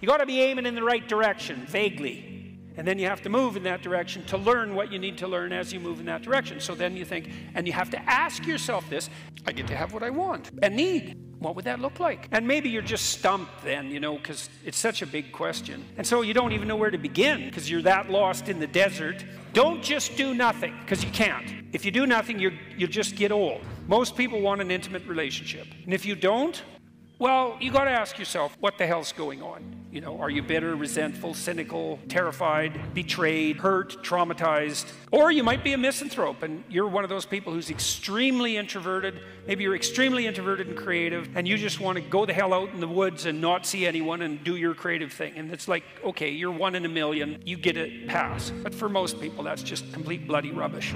You got to be aiming in the right direction, vaguely. And then you have to move in that direction to learn what you need to learn as you move in that direction. So then you think, and you have to ask yourself this I get to have what I want and need. What would that look like? And maybe you're just stumped then, you know, because it's such a big question. And so you don't even know where to begin because you're that lost in the desert. Don't just do nothing because you can't. If you do nothing, you you just get old. Most people want an intimate relationship. And if you don't, well, you got to ask yourself, what the hell's going on? You know, are you bitter, resentful, cynical, terrified, betrayed, hurt, traumatized? Or you might be a misanthrope and you're one of those people who's extremely introverted. Maybe you're extremely introverted and creative and you just want to go the hell out in the woods and not see anyone and do your creative thing. And it's like, okay, you're one in a million, you get a pass. But for most people, that's just complete bloody rubbish.